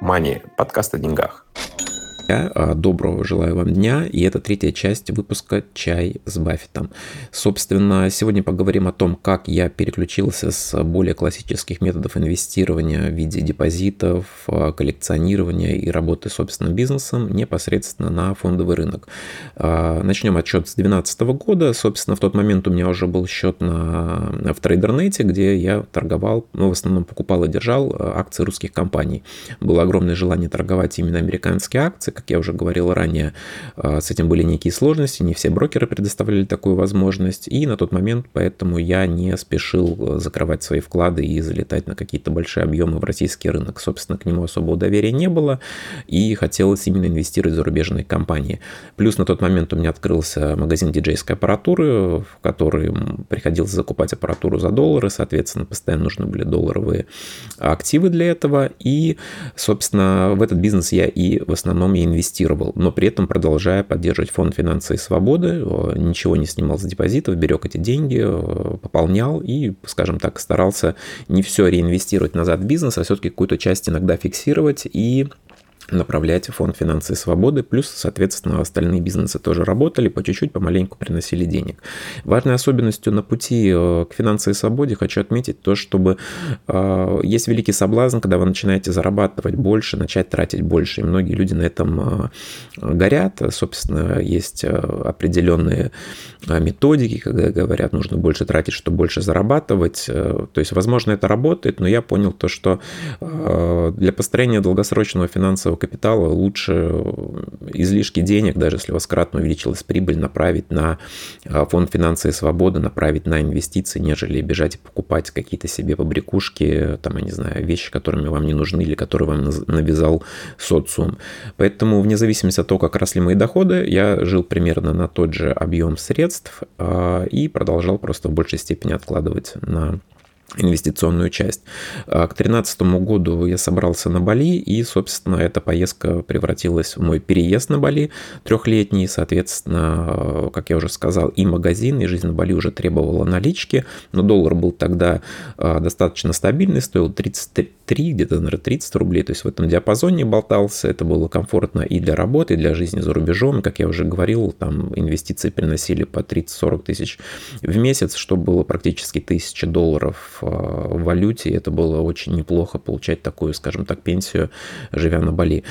Мани. Подкаст о деньгах. А, доброго желаю вам дня, и это третья часть выпуска «Чай с Баффетом». Собственно, сегодня поговорим о том, как я переключился с более классических методов инвестирования в виде депозитов, а, коллекционирования и работы собственным бизнесом непосредственно на фондовый рынок. А, начнем отчет с 2012 года. Собственно, в тот момент у меня уже был счет на, в трейдернете, где я торговал, ну, в основном покупал и держал акции русских компаний. Было огромное желание торговать именно американские акции, как я уже говорил ранее, а, с этим были некие сложности, не все брокеры предоставляли такую возможность, и на тот момент поэтому я не спешил э, закрывать свои вклады и залетать на какие-то большие объемы в российский рынок. Собственно, к нему особого доверия не было, и хотелось именно инвестировать в зарубежные компании. Плюс на тот момент у меня открылся магазин диджейской аппаратуры, в который приходилось закупать аппаратуру за доллары, соответственно, постоянно нужны были долларовые активы для этого, и, собственно, в этот бизнес я и в основном и инвестировал, но при этом продолжая поддерживать фонд финансы и свободы, э, ничего не снимал с депозитов, берег эти деньги, э, пополнял и, скажем так, старался не все реинвестировать назад в бизнес, а все-таки какую-то часть иногда фиксировать и направлять фонд финансы и свободы, плюс, соответственно, остальные бизнесы тоже работали, по чуть-чуть, помаленьку приносили денег. Важной особенностью на пути э, к финансовой свободе хочу отметить то, чтобы э, есть великий соблазн, когда вы начинаете зарабатывать больше, начать тратить больше, и многие люди на этом э, горят. Собственно, есть определенные методики, когда говорят, нужно больше тратить, чтобы больше зарабатывать. То есть, возможно, это работает, но я понял то, что для построения долгосрочного финансового капитала лучше излишки денег, даже если у вас кратно увеличилась прибыль, направить на а, фонд финансы свободы, направить на инвестиции, нежели бежать и покупать какие-то себе побрякушки, там, я не знаю, вещи, которыми вам не нужны или которые вам навязал социум. Поэтому вне зависимости от того, как росли мои доходы, я жил примерно на тот же объем средств а, и продолжал просто в большей степени откладывать на инвестиционную часть. А к 2013 году я собрался на Бали, и, собственно, эта поездка превратилась в мой переезд на Бали трехлетний. Соответственно, как я уже сказал, и магазин, и жизнь на Бали уже требовала налички, но доллар был тогда а, достаточно стабильный, стоил 33, где-то, наверное, 30 рублей, то есть в этом диапазоне болтался. Это было комфортно и для работы, и для жизни за рубежом. Как я уже говорил, там инвестиции приносили по 30-40 тысяч в месяц, что было практически 1000 долларов в валюте. Это было очень неплохо получать такую, скажем так, пенсию, живя на Бали.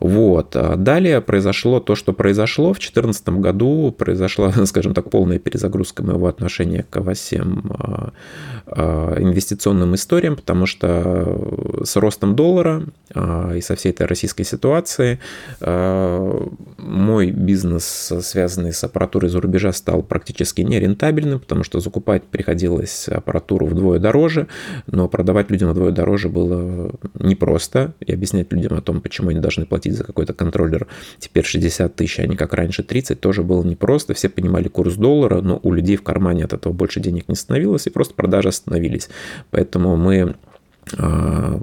Вот. А далее произошло то, что произошло. В 2014 году произошла, скажем так, полная перезагрузка моего отношения к всем а, а, инвестиционным историям, потому что с ростом доллара и со всей этой российской ситуации мой бизнес, связанный с аппаратурой за рубежа, стал практически нерентабельным, потому что закупать приходилось аппаратуру вдвое дороже, но продавать людям вдвое дороже было непросто. И объяснять людям о том, почему они должны платить за какой-то контроллер теперь 60 тысяч, а не как раньше 30, тоже было непросто. Все понимали курс доллара, но у людей в кармане от этого больше денег не становилось, и просто продажи остановились. Поэтому мы а,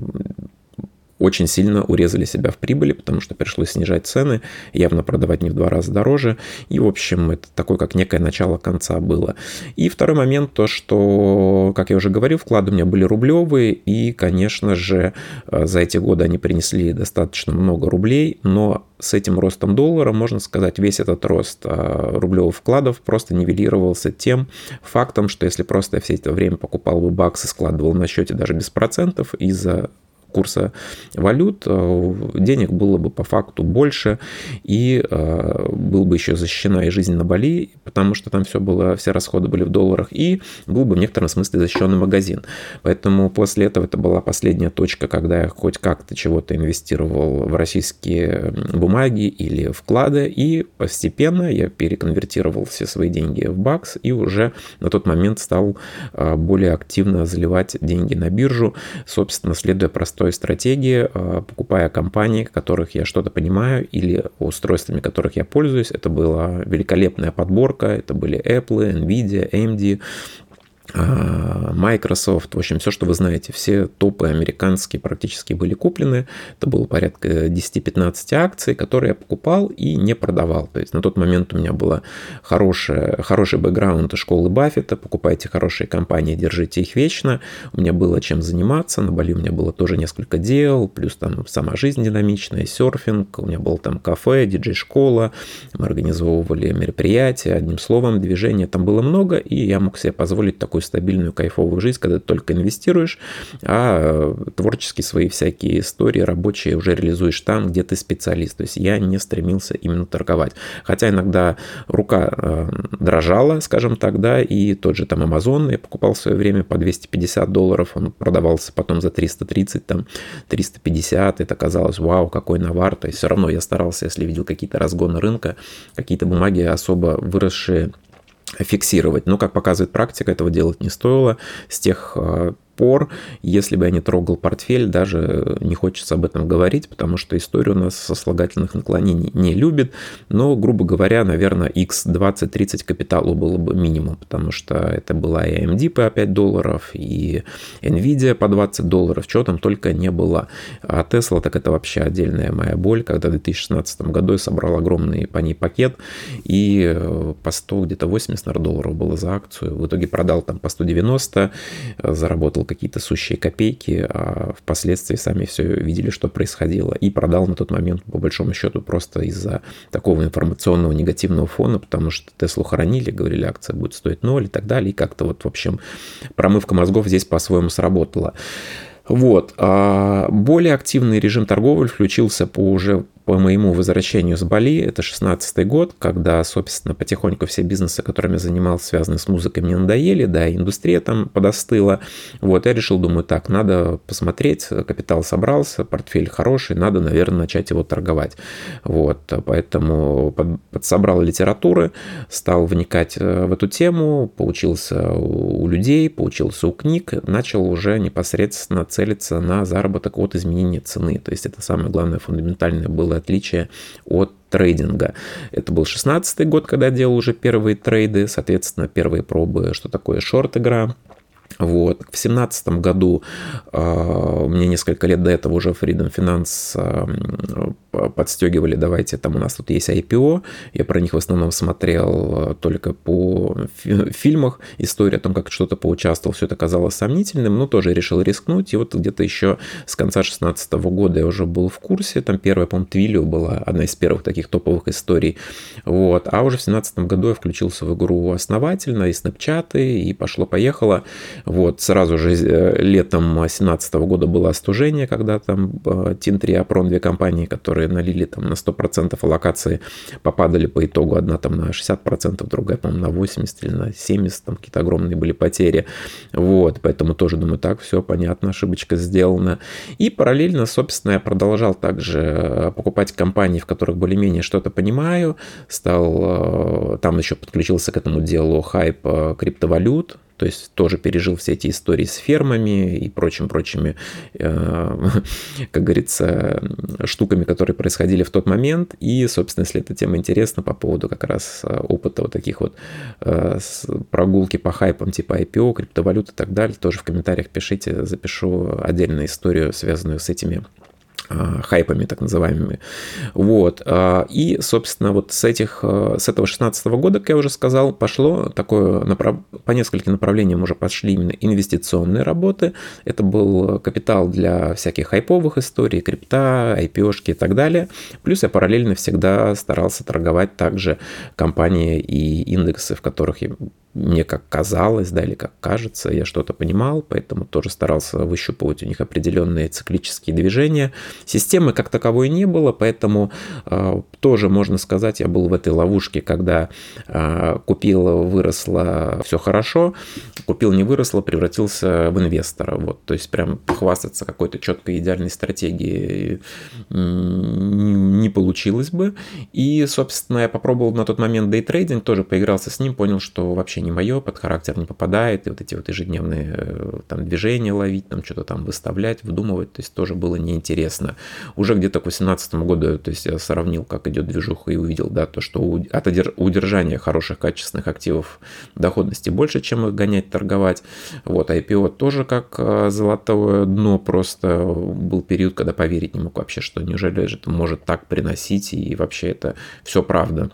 очень сильно урезали себя в прибыли, потому что пришлось снижать цены, явно продавать не в два раза дороже. И, в общем, это такое, как некое начало конца было. И второй момент, то, что, как я уже говорил, вклады у меня были рублевые, и, конечно же, э, за эти годы они принесли достаточно много рублей, но с этим ростом доллара, можно сказать, весь этот рост э, рублевых вкладов просто нивелировался тем фактом, что если просто я все это время покупал бы баксы, складывал на счете даже без процентов из-за курса валют, э, денег было бы по факту больше, и э, был бы еще защищена и жизнь на Бали, потому что там все было, все расходы были в долларах, и был бы в некотором смысле защищенный магазин. Поэтому после этого это была последняя точка, когда я хоть как-то чего-то инвестировал в российские бумаги или вклады, и постепенно я переконвертировал все свои деньги в бакс, и уже на тот момент стал э, более активно заливать деньги на биржу, собственно, следуя простой той стратегии, а, покупая компании, которых я что-то понимаю, или устройствами, которых я пользуюсь. Это была великолепная подборка, это были Apple, Nvidia, AMD, Microsoft, в общем, все, что вы знаете, все топы американские практически были куплены. Это было порядка 10-15 акций, которые я покупал и не продавал. То есть на тот момент у меня была хорошая, хороший бэкграунд школы Баффета. Покупайте хорошие компании, держите их вечно. У меня было чем заниматься. На Бали у меня было тоже несколько дел, плюс там сама жизнь динамичная, серфинг. У меня было там кафе, диджей-школа. Мы организовывали мероприятия. Одним словом, движения там было много, и я мог себе позволить такой такую стабильную, кайфовую жизнь, когда ты только инвестируешь, а э, творческие свои всякие истории рабочие уже реализуешь там, где ты специалист. То есть я не стремился именно торговать. Хотя иногда рука э, дрожала, скажем так, да, и тот же там Amazon я покупал в свое время по 250 долларов, он продавался потом за 330, там 350, это казалось, вау, какой навар, то есть все равно я старался, если видел какие-то разгоны рынка, какие-то бумаги особо выросшие фиксировать. Но, как показывает практика, этого делать не стоило. С тех э, пор, если бы я не трогал портфель, даже не хочется об этом говорить, потому что история у нас сослагательных наклонений не любит, но, грубо говоря, наверное, x 20-30 капиталу было бы минимум, потому что это была и AMD по 5 долларов, и Nvidia по 20 долларов, что там только не было. А Tesla, так это вообще отдельная моя боль, когда в 2016 году я собрал огромный по ней пакет, и э, по 100, где-то 80, наверное, долларов было за акцию. В итоге продал там по 190, заработал какие-то сущие копейки, а впоследствии сами все видели, что происходило, и продал на тот момент, по большому счету, просто из-за такого информационного негативного фона, потому что Теслу хоронили, говорили, акция будет стоить ноль и так далее, и как-то вот, в общем, промывка мозгов здесь по-своему сработала. Вот. А более активный режим торговли включился по уже по моему возвращению с Бали, это 16 год, когда, собственно, потихоньку все бизнесы, которыми я занимался, связанные с музыкой, мне надоели, да, индустрия там подостыла. Вот, я решил, думаю, так, надо посмотреть, капитал собрался, портфель хороший, надо, наверное, начать его торговать. Вот, поэтому подсобрал литературы, стал вникать э, в эту тему, поучился у людей, поучился у книг, начал уже непосредственно целиться на заработок от изменения цены. То есть это самое главное фундаментальное было отличие от трейдинга. Это был 16 год, когда я делал уже первые трейды, соответственно, первые пробы, что такое шорт-игра, вот. В семнадцатом году э, мне несколько лет до этого уже Freedom Finance э, подстегивали, давайте, там у нас тут есть IPO, я про них в основном смотрел только по фи- фильмах, история о том, как что-то поучаствовал, все это казалось сомнительным, но тоже решил рискнуть, и вот где-то еще с конца 16 года я уже был в курсе, там первая, по-моему, Твилио была одна из первых таких топовых историй, вот, а уже в семнадцатом году я включился в игру основательно, и снапчаты, и пошло-поехало, вот, сразу же э, летом 2017 года было остужение, когда там Тин3 и Апрон, две компании, которые налили там на 100% аллокации, попадали по итогу, одна там на 60%, другая, по-моему, на 80 или на 70, там какие-то огромные были потери. Вот, поэтому тоже думаю, так, все понятно, ошибочка сделана. И параллельно, собственно, я продолжал также э, покупать компании, в которых более-менее что-то понимаю, стал, э, там еще подключился к этому делу хайп криптовалют, то есть тоже пережил все эти истории с фермами и прочим-прочими, э, как говорится, штуками, которые происходили в тот момент. И, собственно, если эта тема интересна по поводу как раз э, опыта вот таких вот э, прогулки по хайпам типа IPO, криптовалют и так далее, тоже в комментариях пишите, запишу отдельную историю, связанную с этими хайпами так называемыми. Вот. А, и, собственно, вот с, этих, а, с этого 16 года, как я уже сказал, пошло такое, по нескольким направлениям уже пошли именно инвестиционные работы. Это был капитал для всяких хайповых историй, крипта, IPO и так далее. Плюс я параллельно всегда старался торговать также компании и индексы, в которых мне как казалось, да, или как кажется, я что-то понимал, поэтому тоже старался выщупывать у них определенные циклические движения. Системы как таковой не было, поэтому э, тоже можно сказать, я был в этой ловушке, когда э, купил, выросло, все хорошо, купил, не выросло, превратился в инвестора. Вот, то есть прям похвастаться какой-то четкой идеальной стратегией не получилось бы. И, собственно, я попробовал на тот момент дейтрейдинг, тоже поигрался с ним, понял, что вообще не мое, под характер не попадает, и вот эти вот ежедневные э, там движения ловить, там что-то там выставлять, выдумывать, то есть тоже было неинтересно. Серьезно. Уже где-то к 2018 году, то есть я сравнил, как идет движуха и увидел, да, то, что от удержания хороших качественных активов доходности больше, чем их гонять, торговать. Вот, IPO тоже как э, золотое дно, просто был период, когда поверить не мог вообще, что неужели это может так приносить, и вообще это все правда.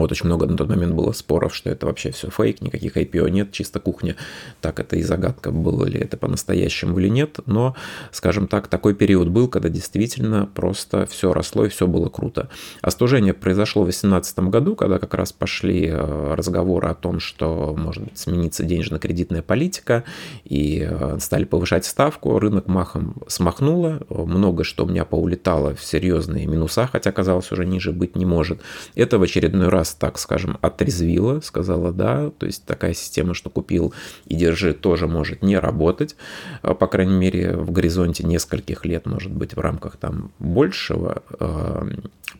Вот очень много на тот момент было споров, что это вообще все фейк, никаких IPO нет, чисто кухня. Так это и загадка, было ли это по-настоящему или нет. Но, скажем так, такой период был, когда действительно просто все росло и все было круто. Остужение произошло в 2018 году, когда как раз пошли э, разговоры о том, что может быть смениться денежно-кредитная политика, и э, стали повышать ставку, рынок махом смахнуло, много что у меня поулетало в серьезные минуса, хотя казалось уже ниже быть не может. Это в очередной раз раз, так скажем, отрезвила, сказала да, то есть такая система, что купил и держи, тоже может не работать, а, по крайней мере, в горизонте нескольких лет, может быть, в рамках там большего э,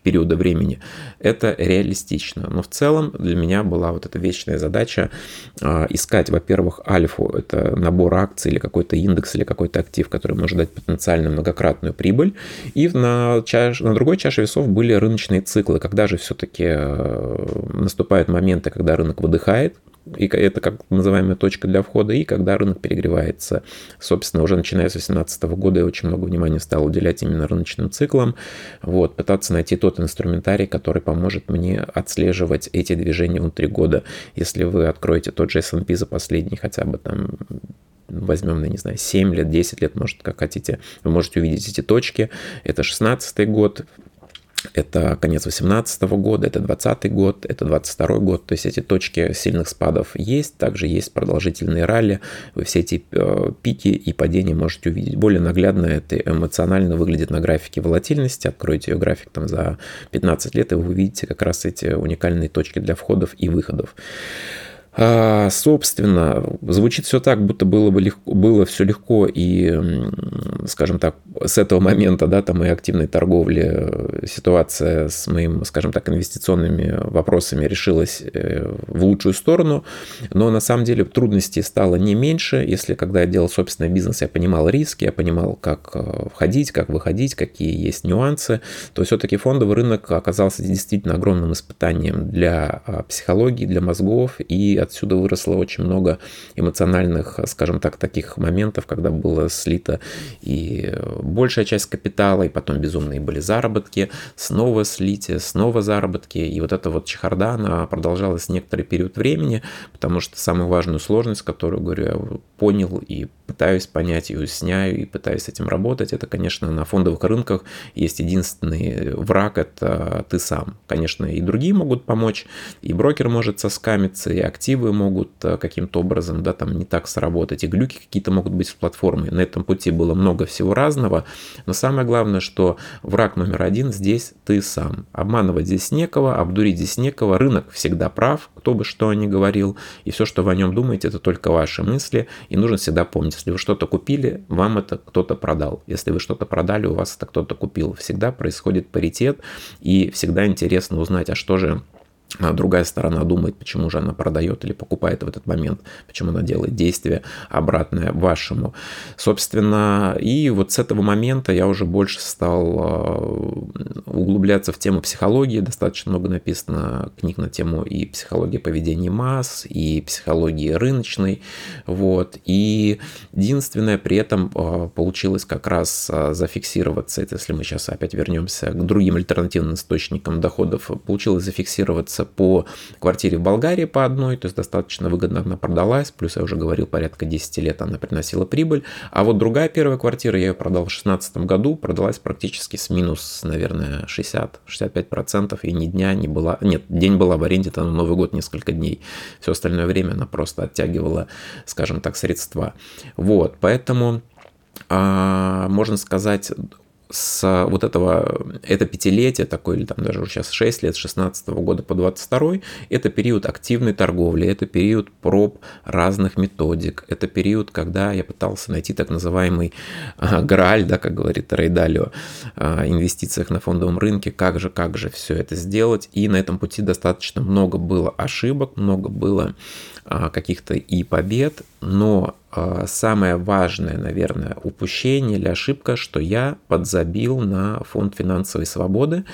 периода времени, это реалистично. Но в целом для меня была вот эта вечная задача э, искать, во-первых, альфу, это набор акций или какой-то индекс или какой-то актив, который может дать потенциально многократную прибыль, и на, чаш, на другой чаше весов были рыночные циклы, когда же все-таки наступают моменты, когда рынок выдыхает, и это как называемая точка для входа, и когда рынок перегревается. Собственно, уже начиная с 2018 года я очень много внимания стал уделять именно рыночным циклам, вот, пытаться найти тот инструментарий, который поможет мне отслеживать эти движения внутри года. Если вы откроете тот же S&P за последний хотя бы там возьмем, я не знаю, 7 лет, 10 лет, может, как хотите, вы можете увидеть эти точки. Это 16 год, это конец 2018 года, это 2020 год, это 2022 год. То есть эти точки сильных спадов есть. Также есть продолжительные ралли. Вы все эти э, пики и падения можете увидеть. Более наглядно это эмоционально выглядит на графике волатильности. Откройте ее график там за 15 лет, и вы увидите как раз эти уникальные точки для входов и выходов. А, собственно, звучит все так, будто было бы легко, было все легко и, скажем так, с этого момента, да, там и активной торговли э, ситуация с моим, скажем так, инвестиционными вопросами решилась э, в лучшую сторону, но на самом деле трудностей стало не меньше, если когда я делал собственный бизнес, я понимал риски, я понимал, как э, входить, как выходить, какие есть нюансы, то все-таки фондовый рынок оказался действительно огромным испытанием для а, психологии, для мозгов и отсюда выросло очень много эмоциональных, скажем так, таких моментов, когда было слито и большая часть капитала, и потом безумные были заработки, снова слитие, снова заработки, и вот эта вот чехарда, она продолжалась некоторый период времени, потому что самую важную сложность, которую, говорю, я понял и пытаюсь понять, и уясняю, и пытаюсь с этим работать, это, конечно, на фондовых рынках есть единственный враг, это ты сам. Конечно, и другие могут помочь, и брокер может соскамиться, и актив активы могут э, каким-то образом, да, там не так сработать, и глюки какие-то могут быть в платформе. На этом пути было много всего разного, но самое главное, что враг номер один здесь ты сам. Обманывать здесь некого, обдурить здесь некого, рынок всегда прав, кто бы что ни говорил, и все, что вы о нем думаете, это только ваши мысли, и нужно всегда помнить, если вы что-то купили, вам это кто-то продал. Если вы что-то продали, у вас это кто-то купил. Всегда происходит паритет, и всегда интересно узнать, а что же а другая сторона думает, почему же она продает или покупает в этот момент, почему она делает действие обратное вашему. Собственно, и вот с этого момента я уже больше стал а, углубляться в тему психологии. Достаточно много написано книг на тему и психологии поведения масс, и психологии рыночной. Вот. И единственное, при этом а, получилось как раз зафиксироваться, это если мы сейчас опять вернемся к другим альтернативным источникам доходов, получилось зафиксироваться продается по квартире в Болгарии по одной, то есть достаточно выгодно она продалась, плюс я уже говорил, порядка 10 лет она приносила прибыль, а вот другая первая квартира, я ее продал в 2016 году, продалась практически с минус, наверное, 60-65%, и ни дня не была, нет, день была в аренде, там на Новый год несколько дней, все остальное время она просто оттягивала, скажем так, средства. Вот, поэтому а, можно сказать, с вот этого, это пятилетие такое, или там даже сейчас 6 лет, с 16 года по 22, это период активной торговли, это период проб разных методик, это период, когда я пытался найти так называемый а, грааль, да, как говорит Рейдалио, а, инвестициях на фондовом рынке, как же, как же все это сделать, и на этом пути достаточно много было ошибок, много было а, каких-то и побед, но самое важное, наверное, упущение или ошибка, что я подзабил на фонд финансовой свободы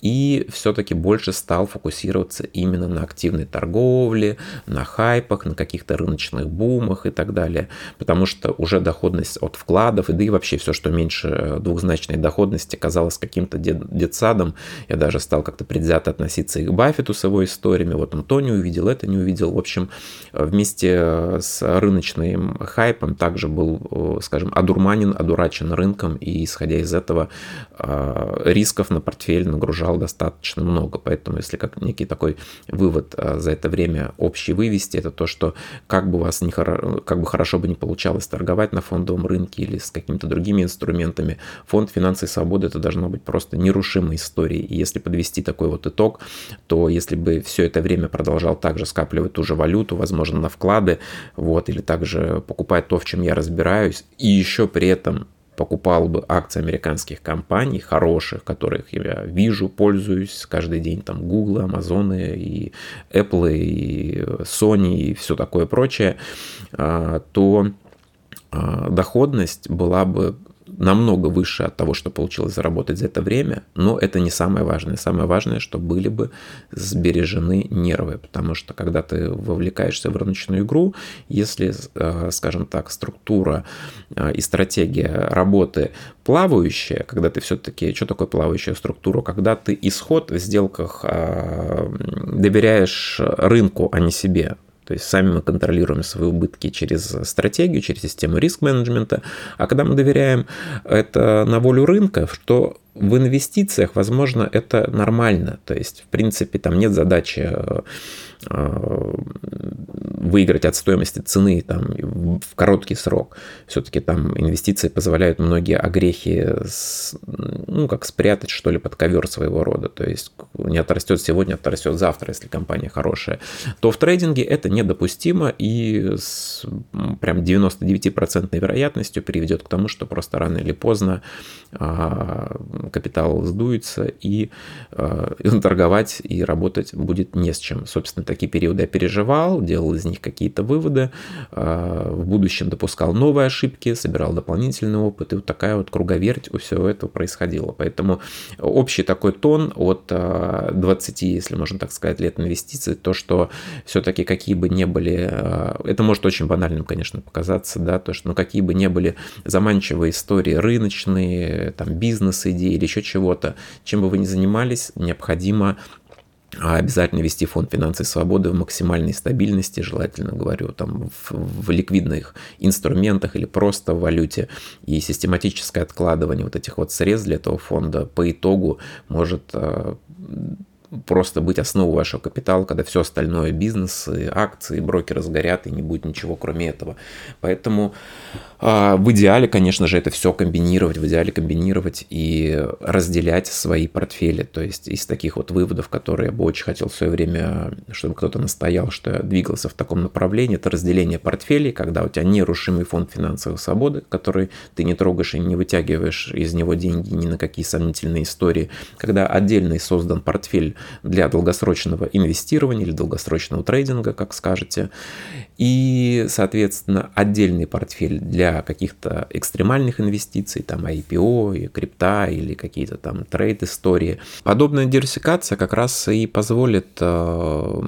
и все-таки больше стал фокусироваться именно на активной торговле, на хайпах, на каких-то рыночных бумах и так далее. Потому что уже доходность от вкладов, и да и вообще все, что меньше двухзначной доходности, казалось каким-то дет, детсадом. Я даже стал как-то предвзято относиться и к Баффету с его историями. Вот он то не увидел, это не увидел. В общем, вместе с рыночным хайпом также был, скажем, одурманен, одурачен рынком, и исходя из этого рисков на портфель нагружал нажал достаточно много. Поэтому если как некий такой вывод а, за это время общий вывести, это то, что как бы у вас не хоро... как бы хорошо бы не получалось торговать на фондовом рынке или с какими-то другими инструментами, фонд финансы свободы это должно быть просто нерушимой историей. И если подвести такой вот итог, то если бы все это время продолжал также скапливать ту же валюту, возможно, на вклады, вот, или также покупать то, в чем я разбираюсь, и еще при этом покупал бы акции американских компаний, хороших, которых я вижу, пользуюсь каждый день, там Google, Amazon и Apple, и Sony, и все такое прочее, а, то а, доходность была бы намного выше от того, что получилось заработать за это время, но это не самое важное. Самое важное, что были бы сбережены нервы, потому что когда ты вовлекаешься в рыночную игру, если, э, скажем так, структура э, и стратегия работы плавающая, когда ты все-таки, что такое плавающая структура, когда ты исход в сделках э, доверяешь рынку, а не себе, то есть сами мы контролируем свои убытки через стратегию, через систему риск-менеджмента. А когда мы доверяем это на волю рынка, что в инвестициях, возможно, это нормально. То есть, в принципе, там нет задачи э, выиграть от стоимости цены там, в короткий срок. Все-таки там инвестиции позволяют многие огрехи, ну, как спрятать, что ли, под ковер своего рода. То есть не отрастет сегодня, отрастет завтра, если компания хорошая. То в трейдинге это недопустимо и с прям 99% вероятностью приведет к тому, что просто рано или поздно а, капитал сдуется и а, торговать и работать будет не с чем. Собственно, такие периоды я переживал, делал из них какие-то выводы, а, в будущем допускал новые ошибки, собирал дополнительный опыт, и вот такая вот круговерть у всего этого происходила. Поэтому общий такой тон от 20, если можно так сказать, лет инвестиций, то, что все-таки какие бы ни были, это может очень банальным, конечно, показаться, да, то, что ну, какие бы ни были заманчивые истории рыночные, там бизнес-идеи или еще чего-то, чем бы вы ни занимались, необходимо а обязательно вести фонд финансовой свободы в максимальной стабильности, желательно, говорю, там в, в ликвидных инструментах или просто в валюте. И систематическое откладывание вот этих вот средств для этого фонда по итогу может а, просто быть основой вашего капитала, когда все остальное, бизнес, акции, брокеры сгорят, и не будет ничего кроме этого. Поэтому а, в идеале, конечно же, это все комбинировать, в идеале комбинировать и разделять свои портфели. То есть из таких вот выводов, которые я бы очень хотел в свое время, чтобы кто-то настоял, что я двигался в таком направлении, это разделение портфелей, когда у тебя нерушимый фонд финансовой свободы, который ты не трогаешь и не вытягиваешь из него деньги ни на какие сомнительные истории, когда отдельный создан портфель для долгосрочного инвестирования или долгосрочного трейдинга, как скажете, и, соответственно, отдельный портфель для каких-то экстремальных инвестиций, там IPO, и крипта или какие-то там трейд-истории. Подобная диверсификация как раз и позволит э,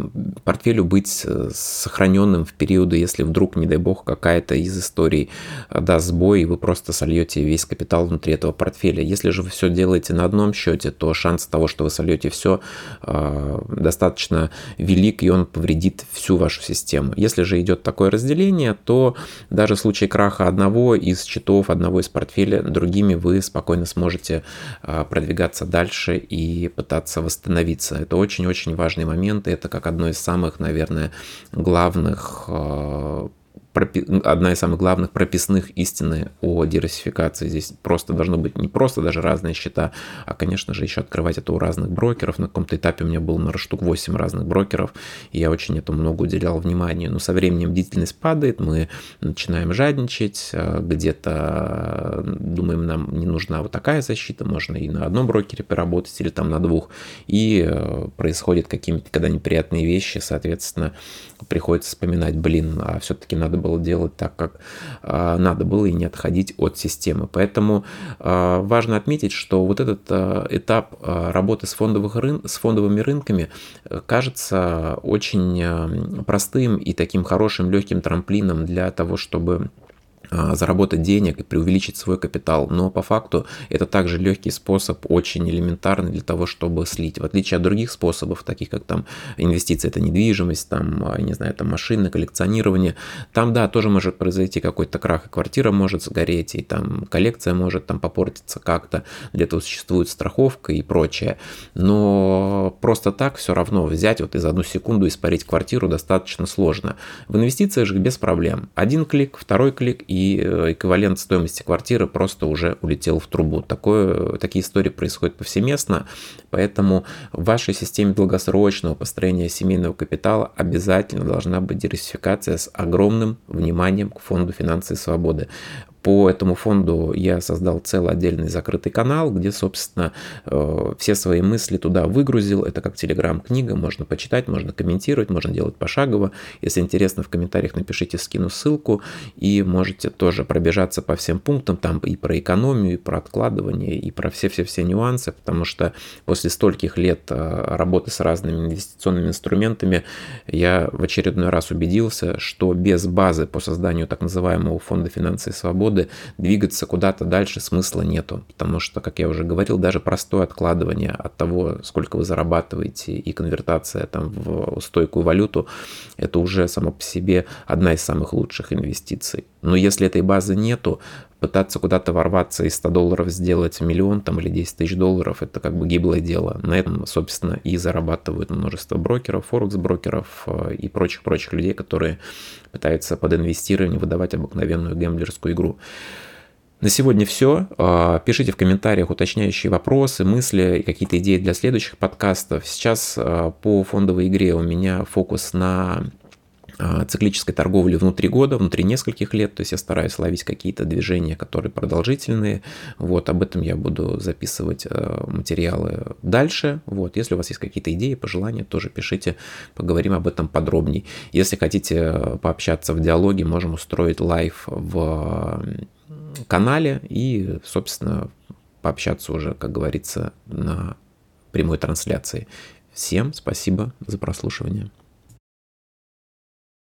портфелю быть э, сохраненным в периоды, если вдруг, не дай бог, какая-то из историй э, даст сбой, и вы просто сольете весь капитал внутри этого портфеля. Если же вы все делаете на одном счете, то шанс того, что вы сольете все, достаточно велик, и он повредит всю вашу систему. Если же идет такое разделение, то даже в случае краха одного из счетов, одного из портфеля, другими вы спокойно сможете а, продвигаться дальше и пытаться восстановиться. Это очень-очень важный момент, и это как одно из самых, наверное, главных а, одна из самых главных прописных истины о диверсификации. Здесь просто должно быть не просто даже разные счета, а, конечно же, еще открывать это у разных брокеров. На каком-то этапе у меня было, на штук 8 разных брокеров, и я очень этому много уделял внимания. Но со временем бдительность падает, мы начинаем жадничать, а, где-то думаем, нам не нужна вот такая защита, можно и на одном брокере поработать, или там на двух, и э, происходят какие-то когда неприятные вещи, соответственно, приходится вспоминать, блин, а все-таки надо было делать так, как надо было, и не отходить от системы. Поэтому важно отметить, что вот этот этап работы с, фондовых рын... с фондовыми рынками кажется очень простым и таким хорошим легким трамплином для того, чтобы а, заработать денег и преувеличить свой капитал. Но по факту это также легкий способ, очень элементарный для того, чтобы слить. В отличие от других способов, таких как там инвестиции, это недвижимость, там, а, не знаю, там машины, коллекционирование, там, да, тоже может произойти какой-то крах, и квартира может сгореть, и там коллекция может там попортиться как-то, для этого существует страховка и прочее. Но просто так все равно взять вот и за одну секунду испарить квартиру достаточно сложно. В инвестициях же без проблем. Один клик, второй клик и э, эквивалент стоимости квартиры просто уже улетел в трубу. Такое, такие истории происходят повсеместно, поэтому в вашей системе долгосрочного построения семейного капитала обязательно должна быть диверсификация с огромным вниманием к фонду финансы и свободы. По этому фонду я создал целый отдельный закрытый канал, где, собственно, э, все свои мысли туда выгрузил. Это как телеграм-книга, можно почитать, можно комментировать, можно делать пошагово. Если интересно, в комментариях напишите, скину ссылку, и можете тоже пробежаться по всем пунктам, там и про экономию, и про откладывание, и про все-все-все нюансы, потому что после стольких лет э, работы с разными инвестиционными инструментами я в очередной раз убедился, что без базы по созданию так называемого фонда финансы и свободы свободы, двигаться куда-то дальше смысла нету. Потому что, как я уже говорил, даже простое откладывание от того, сколько вы зарабатываете, и конвертация там в стойкую валюту, это уже само по себе одна из самых лучших инвестиций. Но если этой базы нету, пытаться куда-то ворваться и 100 долларов сделать миллион там, или 10 тысяч долларов, это как бы гиблое дело. На этом, собственно, и зарабатывают множество брокеров, форекс-брокеров э, и прочих-прочих людей, которые пытаются под инвестирование выдавать обыкновенную гемблерскую игру. На сегодня все. Э, пишите в комментариях уточняющие вопросы, мысли какие-то идеи для следующих подкастов. Сейчас э, по фондовой игре у меня фокус на циклической торговли внутри года, внутри нескольких лет, то есть я стараюсь ловить какие-то движения, которые продолжительные, вот, об этом я буду записывать э, материалы дальше, вот, если у вас есть какие-то идеи, пожелания, тоже пишите, поговорим об этом подробней. Если хотите э, пообщаться в диалоге, можем устроить live в канале и, собственно, пообщаться уже, как говорится, на прямой трансляции. Всем спасибо за прослушивание.